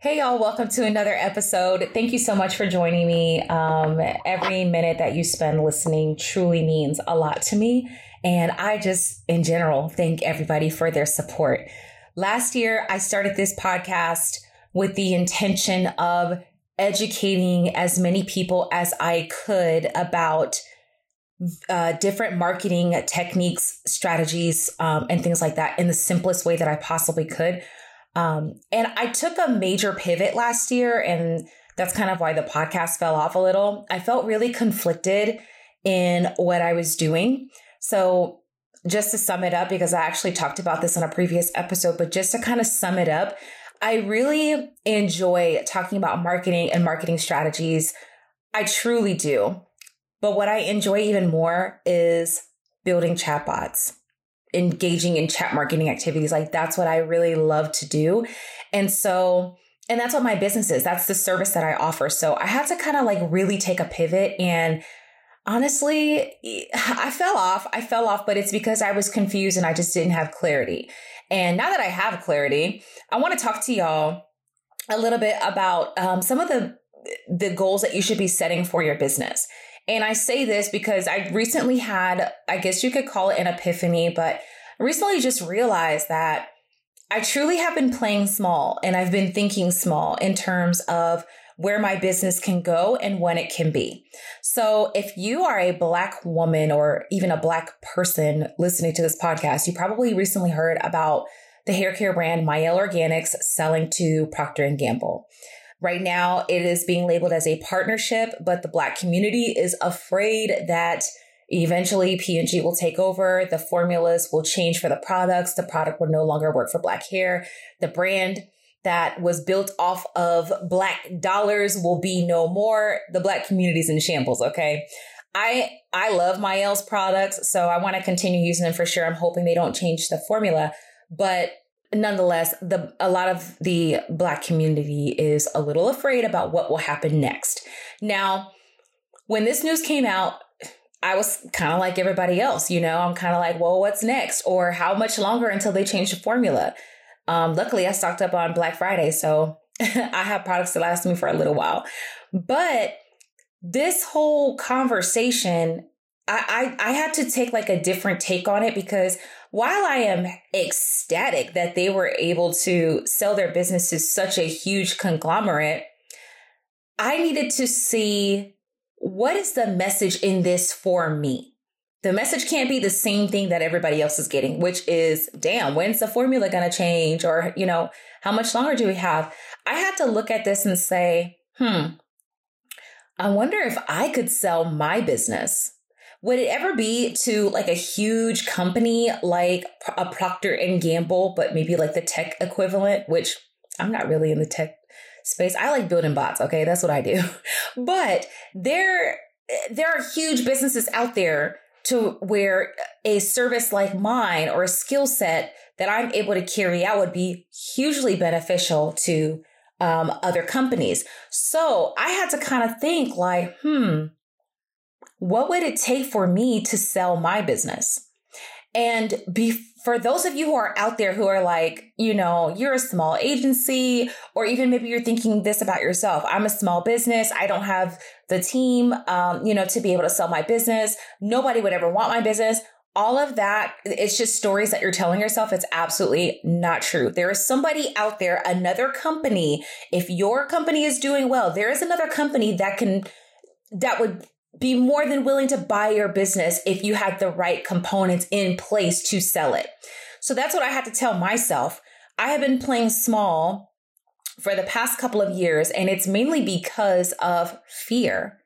Hey, y'all, welcome to another episode. Thank you so much for joining me. Um, every minute that you spend listening truly means a lot to me. And I just, in general, thank everybody for their support. Last year, I started this podcast with the intention of educating as many people as I could about uh, different marketing techniques, strategies, um, and things like that in the simplest way that I possibly could um, and I took a major pivot last year, and that's kind of why the podcast fell off a little. I felt really conflicted in what I was doing. So, just to sum it up, because I actually talked about this on a previous episode, but just to kind of sum it up, I really enjoy talking about marketing and marketing strategies. I truly do. But what I enjoy even more is building chatbots engaging in chat marketing activities. Like that's what I really love to do. And so, and that's what my business is. That's the service that I offer. So I had to kind of like really take a pivot and honestly, I fell off. I fell off, but it's because I was confused and I just didn't have clarity. And now that I have clarity, I want to talk to y'all a little bit about um, some of the the goals that you should be setting for your business. And I say this because I recently had, I guess you could call it an epiphany, but recently just realized that I truly have been playing small and I've been thinking small in terms of where my business can go and when it can be. So if you are a black woman or even a black person listening to this podcast, you probably recently heard about the hair care brand Mielle Organics selling to Procter and Gamble. Right now, it is being labeled as a partnership, but the Black community is afraid that eventually P&G will take over. The formulas will change for the products. The product will no longer work for Black hair. The brand that was built off of Black dollars will be no more. The Black community's in shambles, okay? I I love Mielle's products, so I want to continue using them for sure. I'm hoping they don't change the formula, but nonetheless, the a lot of the black community is a little afraid about what will happen next. Now, when this news came out, I was kind of like everybody else, you know, I'm kind of like, well, what's next? Or how much longer until they change the formula? Um, luckily, I stocked up on Black Friday, so I have products that last me for a little while. But this whole conversation, I, I, I had to take like a different take on it because while I am ecstatic that they were able to sell their business to such a huge conglomerate, I needed to see what is the message in this for me? The message can't be the same thing that everybody else is getting, which is, damn, when's the formula going to change? Or, you know, how much longer do we have? I had to look at this and say, hmm, I wonder if I could sell my business would it ever be to like a huge company like a Procter and Gamble, but maybe like the tech equivalent, which I'm not really in the tech space. I like building bots. Okay. That's what I do. But there, there are huge businesses out there to where a service like mine or a skill set that I'm able to carry out would be hugely beneficial to um, other companies. So I had to kind of think like, hmm, what would it take for me to sell my business? And be, for those of you who are out there who are like, you know, you're a small agency, or even maybe you're thinking this about yourself. I'm a small business. I don't have the team, um, you know, to be able to sell my business. Nobody would ever want my business. All of that, it's just stories that you're telling yourself. It's absolutely not true. There is somebody out there, another company. If your company is doing well, there is another company that can, that would be more than willing to buy your business if you had the right components in place to sell it. So that's what I had to tell myself. I have been playing small for the past couple of years, and it's mainly because of fear.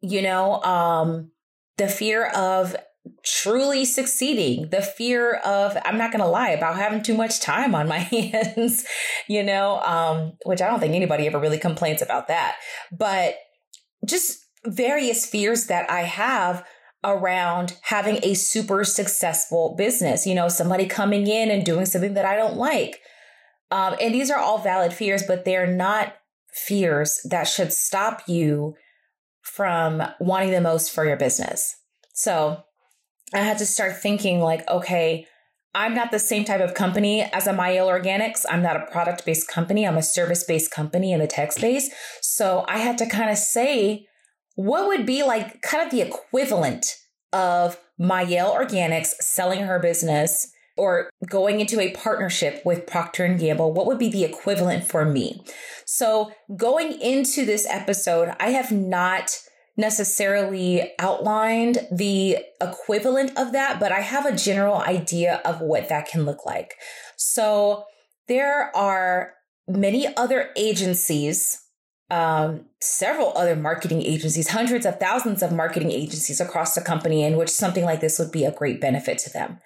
You know, um, the fear of truly succeeding, the fear of, I'm not going to lie about having too much time on my hands, you know, um, which I don't think anybody ever really complains about that. But just various fears that I have around having a super successful business. You know, somebody coming in and doing something that I don't like. Um, and these are all valid fears, but they're not fears that should stop you from wanting the most for your business. So I had to start thinking like, okay, I'm not the same type of company as a Mielle Organics. I'm not a product based company. I'm a service based company in the tech space. So I had to kind of say what would be like kind of the equivalent of Mielle Organics selling her business or going into a partnership with Procter and Gamble, what would be the equivalent for me? So going into this episode, I have not necessarily outlined the equivalent of that, but I have a general idea of what that can look like. So there are many other agencies, um, several other marketing agencies, hundreds of thousands of marketing agencies across the company in which something like this would be a great benefit to them,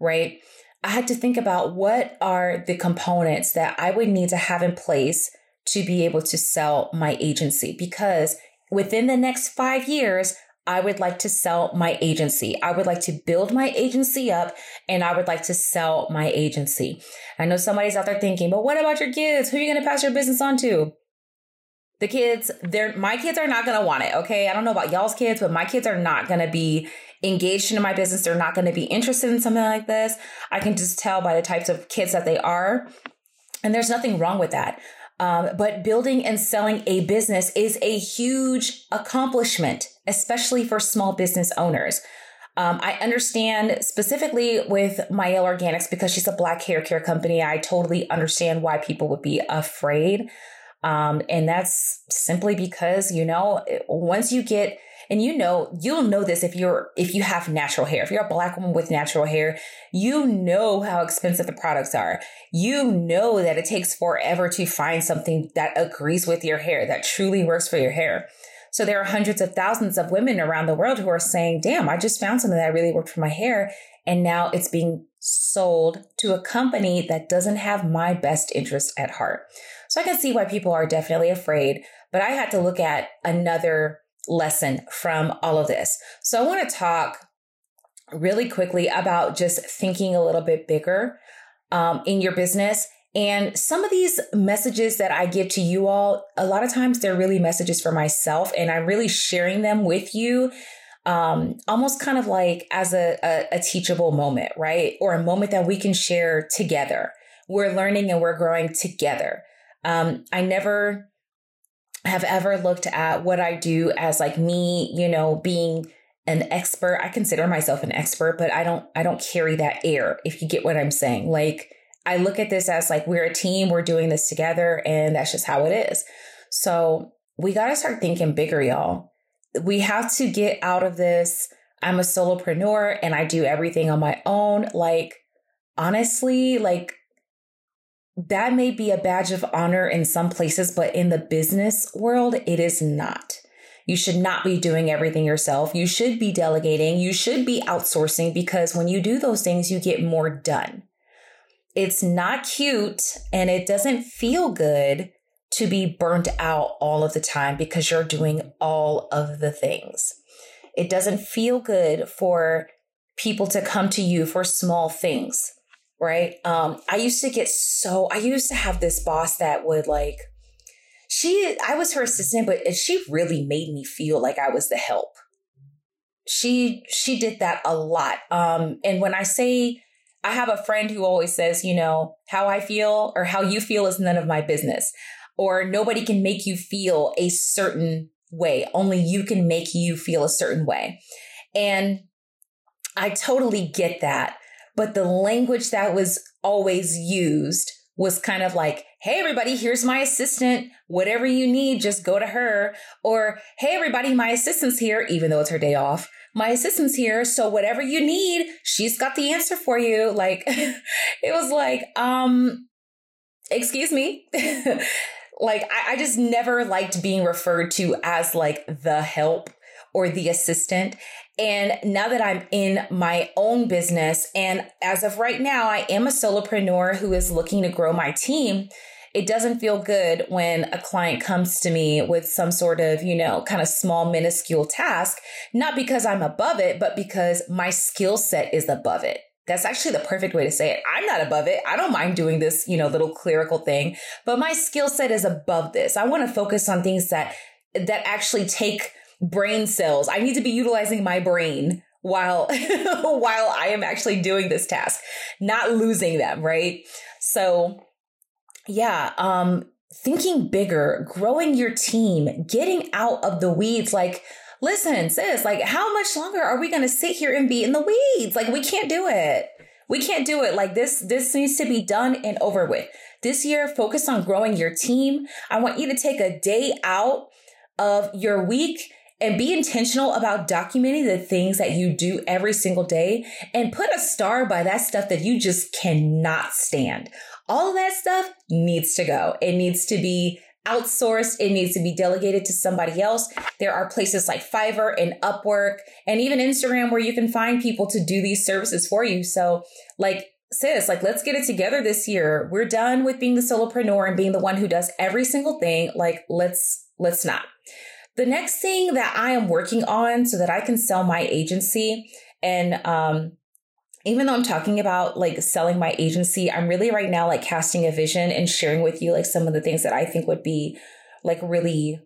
right? I had to think about what are the components that I would need to have in place to be able to sell my agency because within the next five years, I would like to sell my agency. I would like to build my agency up and I would like to sell my agency. I know somebody's out there thinking, but what about your kids? Who are you going to pass your business on to? The kids, they're, my kids are not going to want it. Okay. I don't know about y'all's kids, but my kids are not going to be engaged in my business. They're not going to be interested in something like this. I can just tell by the types of kids that they are. And there's nothing wrong with that. Um, but building and selling a business is a huge accomplishment, especially for small business owners. Um, I understand specifically with Mielle Organics because she's a black hair care company. I totally understand why people would be afraid. Um, and that's simply because, you know, once you get and you know, you'll know this if you're, if you have natural hair. If you're a black woman with natural hair, you know how expensive the products are. You know that it takes forever to find something that agrees with your hair, that truly works for your hair. So there are hundreds of thousands of women around the world who are saying, damn, I just found something that really worked for my hair. And now it's being sold to a company that doesn't have my best interest at heart. So I can see why people are definitely afraid, but I had to look at another lesson from all of this. So I want to talk really quickly about just thinking a little bit bigger um, in your business. And some of these messages that I give to you all, a lot of times they're really messages for myself, and I'm really sharing them with you. Um, almost kind of like as a, a, a teachable moment, right? Or a moment that we can share together. We're learning and we're growing together. Um, I never have ever looked at what I do as like me, you know, being an expert. I consider myself an expert, but I don't I don't carry that air if you get what I'm saying. Like I look at this as like we're a team, we're doing this together and that's just how it is. So, we got to start thinking bigger, y'all. We have to get out of this I'm a solopreneur and I do everything on my own. Like honestly, like that may be a badge of honor in some places, but in the business world, it is not. You should not be doing everything yourself. You should be delegating. You should be outsourcing because when you do those things, you get more done. It's not cute and it doesn't feel good to be burnt out all of the time because you're doing all of the things. It doesn't feel good for people to come to you for small things right? Um, I used to get so, I used to have this boss that would like, she, I was her assistant, but she really made me feel like I was the help. She, she did that a lot. Um, and when I say, I have a friend who always says, you know, how I feel or how you feel is none of my business, or nobody can make you feel a certain way. Only you can make you feel a certain way. And I totally get that. But the language that was always used was kind of like, Hey, everybody, here's my assistant. Whatever you need, just go to her. Or, Hey, everybody, my assistant's here, even though it's her day off. My assistant's here. So whatever you need, she's got the answer for you. Like, it was like, um, excuse me. like, I, I just never liked being referred to as like the help or the assistant. And now that I'm in my own business, and as of right now, I am a solopreneur who is looking to grow my team. It doesn't feel good when a client comes to me with some sort of, you know, kind of small, minuscule task, not because I'm above it, but because my skill set is above it. That's actually the perfect way to say it. I'm not above it. I don't mind doing this, you know, little clerical thing, but my skill set is above this. I want to focus on things that that actually take brain cells. I need to be utilizing my brain while while I am actually doing this task, not losing them, right? So yeah, um thinking bigger, growing your team, getting out of the weeds like listen, sis, like how much longer are we going to sit here and be in the weeds? Like we can't do it. We can't do it. Like this this needs to be done and over with. This year focus on growing your team. I want you to take a day out of your week and be intentional about documenting the things that you do every single day and put a star by that stuff that you just cannot stand. All of that stuff needs to go. It needs to be outsourced. It needs to be delegated to somebody else. There are places like Fiverr and Upwork and even Instagram where you can find people to do these services for you. So like, sis, like, let's get it together this year. We're done with being the solopreneur and being the one who does every single thing. Like, let's, let's not. The next thing that I am working on so that I can sell my agency and, um, even though I'm talking about like selling my agency, I'm really right now like casting a vision and sharing with you like some of the things that I think would be like really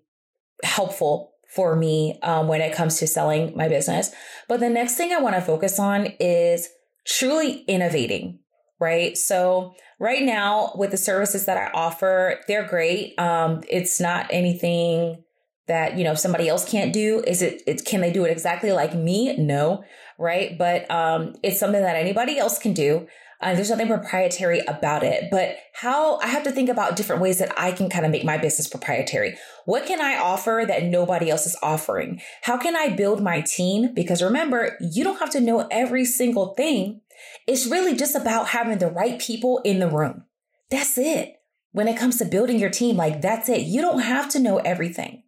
helpful for me um, when it comes to selling my business. But the next thing I want to focus on is truly innovating, right? So right now with the services that I offer, they're great. Um, it's not anything that you know somebody else can't do is it, can they do it exactly like me? No right? But um it's something that anybody else can do. Uh, there's nothing proprietary about it. But how i have to think about different ways that i can kind of make my business proprietary. What can i offer that nobody else is offering? How can i build my team? Because remember you don't have to know every single thing. It's really just about having the right people in the room. That's it. When it comes to building your team like that's it. You don't have to know everything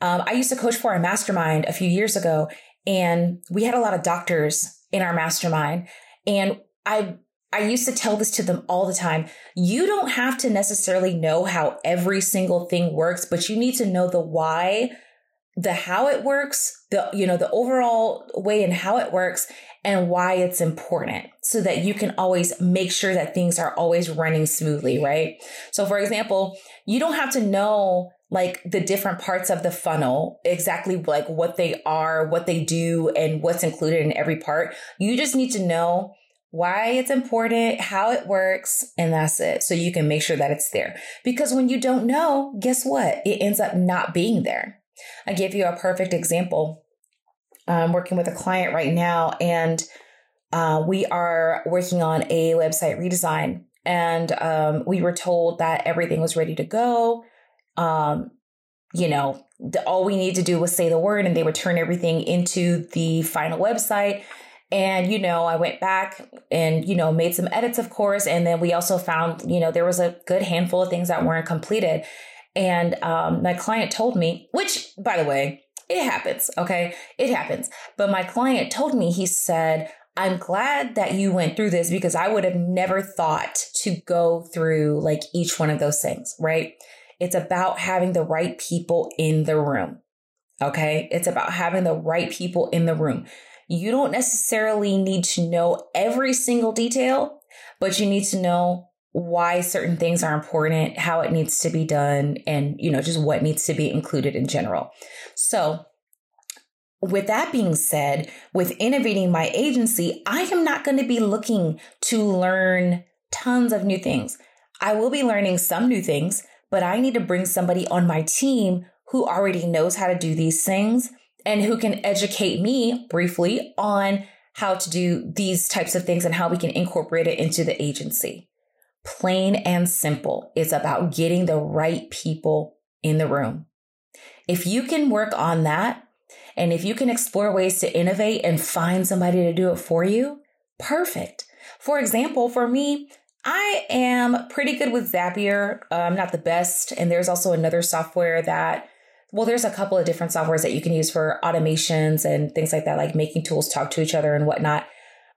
um, I used to coach for a mastermind a few years ago, and we had a lot of doctors in our mastermind. And I I used to tell this to them all the time. You don't have to necessarily know how every single thing works, but you need to know the why, the how it works, the you know, the overall way and how it works and why it's important so that you can always make sure that things are always running smoothly, right? So for example, you don't have to know like the different parts of the funnel, exactly like what they are, what they do, and what's included in every part. You just need to know why it's important, how it works, and that's it. So you can make sure that it's there. Because when you don't know, guess what? It ends up not being there. I give you a perfect example. I'm working with a client right now, and uh, we are working on a website redesign. And um, we were told that everything was ready to go um, you know, the, all we need to do was say the word and they would turn everything into the final website. And, you know, I went back and, you know, made some edits, of course. And then we also found, you know, there was a good handful of things that weren't completed. And um, my client told me, which, by the way, it happens. Okay. It happens. But my client told me, he said, I'm glad that you went through this because I would have never thought to go through like each one of those things. Right. It's about having the right people in the room. Okay. It's about having the right people in the room. You don't necessarily need to know every single detail, but you need to know why certain things are important, how it needs to be done, and, you know, just what needs to be included in general. So, with that being said, with innovating my agency, I am not going to be looking to learn tons of new things. I will be learning some new things, but I need to bring somebody on my team who already knows how to do these things and who can educate me briefly on how to do these types of things and how we can incorporate it into the agency. Plain and simple. It's about getting the right people in the room. If you can work on that, and if you can explore ways to innovate and find somebody to do it for you, perfect. For example, for me, I am pretty good with Zapier. Uh, I'm not the best. And there's also another software that, well, there's a couple of different softwares that you can use for automations and things like that, like making tools talk to each other and whatnot.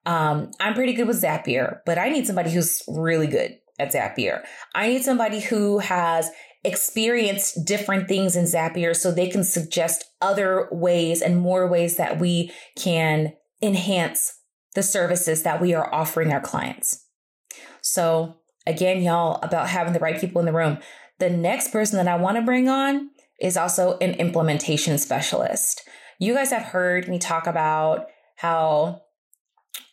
Um, I'm pretty good with Zapier, but I need somebody who's really good at Zapier. I need somebody who has experienced different things in Zapier so they can suggest other ways and more ways that we can enhance the services that we are offering our clients. So, again, y'all, about having the right people in the room. The next person that I want to bring on is also an implementation specialist. You guys have heard me talk about how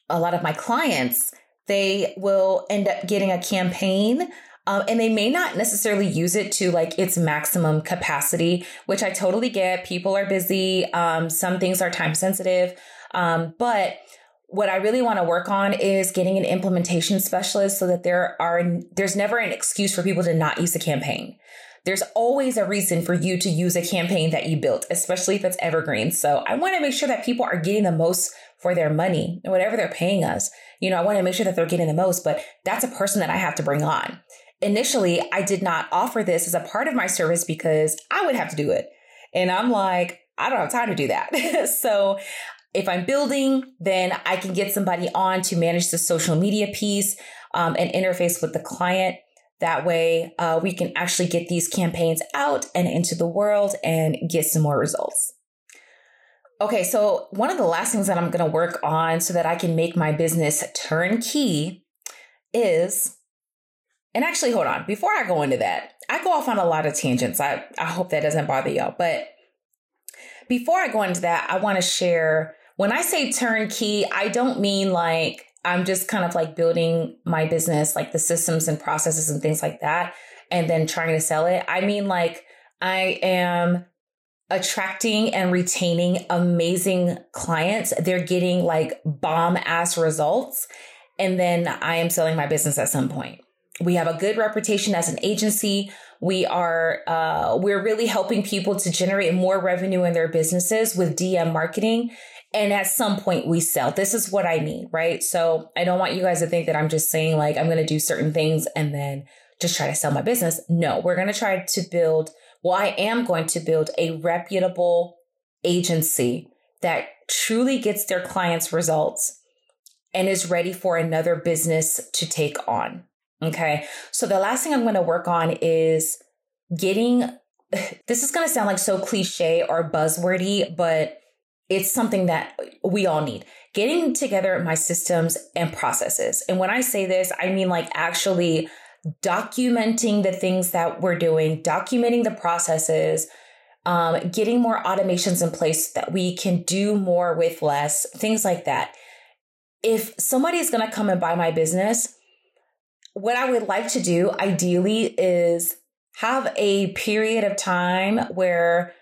a lot of my clients, they will end up getting a campaign um, and they may not necessarily use it to like its maximum capacity, which I totally get. People are busy. Um, some things are time sensitive. Um, but what I really want to work on is getting an implementation specialist so that there are, there's never an excuse for people to not use a campaign. There's always a reason for you to use a campaign that you built, especially if it's evergreen. So I want to make sure that people are getting the most for their money, whatever they're paying us. You know, I want to make sure that they're getting the most, but that's a person that I have to bring on. Initially, I did not offer this as a part of my service because I would have to do it. And I'm like, I don't have time to do that. so if I'm building, then I can get somebody on to manage the social media piece um, and interface with the client. That way, uh, we can actually get these campaigns out and into the world and get some more results. Okay, so one of the last things that I'm going to work on so that I can make my business turnkey is, and actually, hold on, before I go into that, I go off on a lot of tangents. I, I hope that doesn't bother y'all. But before I go into that, I want to share when I say turnkey, I don't mean like I'm just kind of like building my business, like the systems and processes and things like that, and then trying to sell it. I mean, like, I am attracting and retaining amazing clients. They're getting like bomb ass results. And then I am selling my business at some point. We have a good reputation as an agency. We are, uh, we're really helping people to generate more revenue in their businesses with DM marketing. And at some point we sell. This is what I mean, right? So I don't want you guys to think that I'm just saying like, I'm going to do certain things and then just try to sell my business. No, we're going to try to build well, I am going to build a reputable agency that truly gets their clients results and is ready for another business to take on. Okay. So the last thing I'm going to work on is getting this is going to sound like so cliche or buzzwordy, but it's something that we all need. Getting together my systems and processes. And when I say this, I mean like actually documenting the things that we're doing, documenting the processes, um, getting more automations in place that we can do more with less, things like that. If somebody is going to come and buy my business, what I would like to do ideally is have a period of time where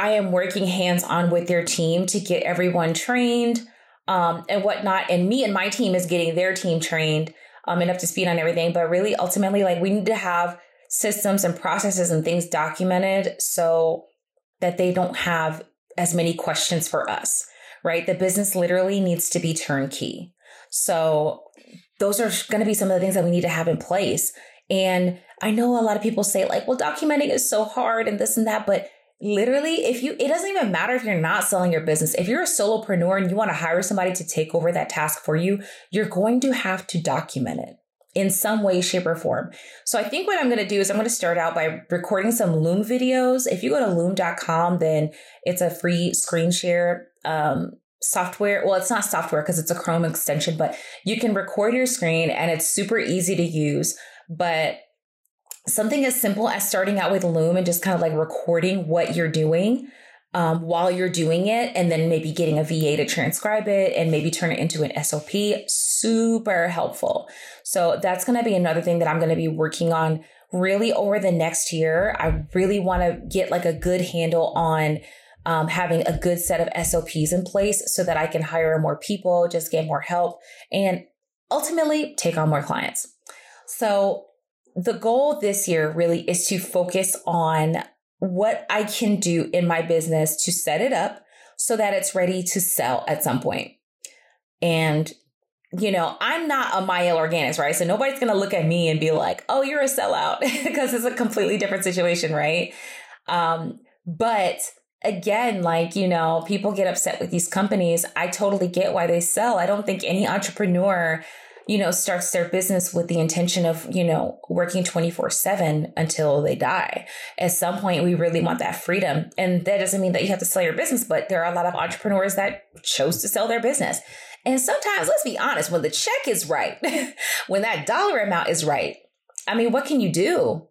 I am working hands on with their team to get everyone trained um, and whatnot. And me and my team is getting their team trained um, and up to speed on everything. But really, ultimately, like we need to have systems and processes and things documented so that they don't have as many questions for us, right? The business literally needs to be turnkey. So those are going to be some of the things that we need to have in place. And I know a lot of people say like, well, documenting is so hard and this and that, but literally if you it doesn't even matter if you're not selling your business. If you're a solopreneur and you want to hire somebody to take over that task for you you're going to have to document it in some way shape or form. So i think what i'm going to do is i'm going to start out by recording some loom videos. If you go to loom.com then it's a free screen share um, software. Well it's not software because it's a chrome extension but you can record your screen and it's super easy to use but something as simple as starting out with Loom and just kind of like recording what you're doing um, while you're doing it, and then maybe getting a VA to transcribe it and maybe turn it into an SOP. Super helpful. So that's going to be another thing that I'm going to be working on really over the next year. I really want to get like a good handle on um, having a good set of SOPs in place so that I can hire more people, just get more help, and ultimately take on more clients. So the goal this year really is to focus on what I can do in my business to set it up so that it's ready to sell at some point. And, you know, I'm not a Mielle Organics, right? So nobody's going to look at me and be like, oh, you're a sellout because it's a completely different situation, right? Um, but again, like, you know, people get upset with these companies. I totally get why they sell. I don't think any entrepreneur you know, starts their business with the intention of, you know, working 24 seven until they die. At some point, we really want that freedom. And that doesn't mean that you have to sell your business, but there are a lot of entrepreneurs that chose to sell their business. And sometimes, let's be honest, when the check is right, when that dollar amount is right, I mean, what can you do?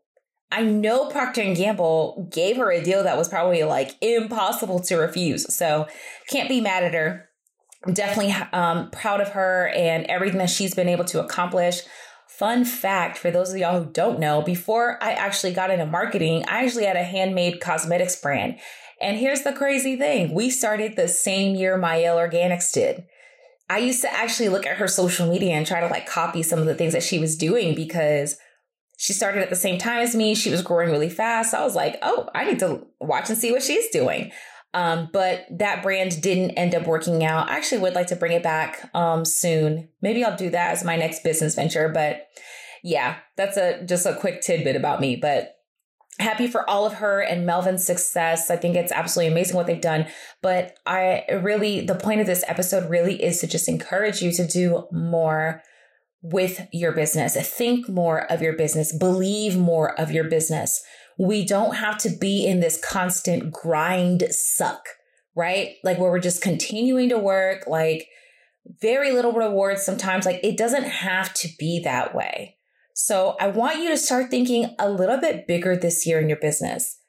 I know Procter and Gamble gave her a deal that was probably like impossible to refuse. So can't be mad at her I'm definitely um, proud of her and everything that she's been able to accomplish. Fun fact for those of y'all who don't know, before I actually got into marketing, I actually had a handmade cosmetics brand. And here's the crazy thing we started the same year Mielle Organics did. I used to actually look at her social media and try to like copy some of the things that she was doing because she started at the same time as me. She was growing really fast. I was like, oh, I need to watch and see what she's doing. Um, but that brand didn't end up working out. I actually would like to bring it back um, soon. Maybe I'll do that as my next business venture. But yeah, that's a just a quick tidbit about me. But happy for all of her and Melvin's success. I think it's absolutely amazing what they've done. But I really, the point of this episode really is to just encourage you to do more with your business. Think more of your business. Believe more of your business. We don't have to be in this constant grind suck, right? Like where we're just continuing to work, like very little rewards sometimes. Like it doesn't have to be that way. So I want you to start thinking a little bit bigger this year in your business.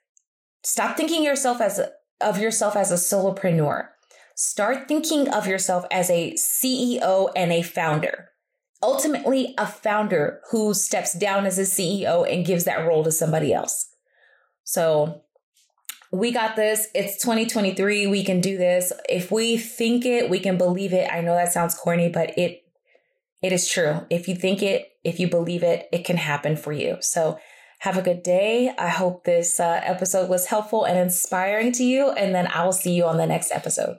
Stop thinking yourself as of yourself as a solopreneur. Start thinking of yourself as a CEO and a founder. Ultimately, a founder who steps down as a CEO and gives that role to somebody else. So we got this. It's 2023. We can do this. If we think it, we can believe it. I know that sounds corny, but it it is true. If you think it, if you believe it, it can happen for you. So have a good day. I hope this uh, episode was helpful and inspiring to you. And then I will see you on the next episode.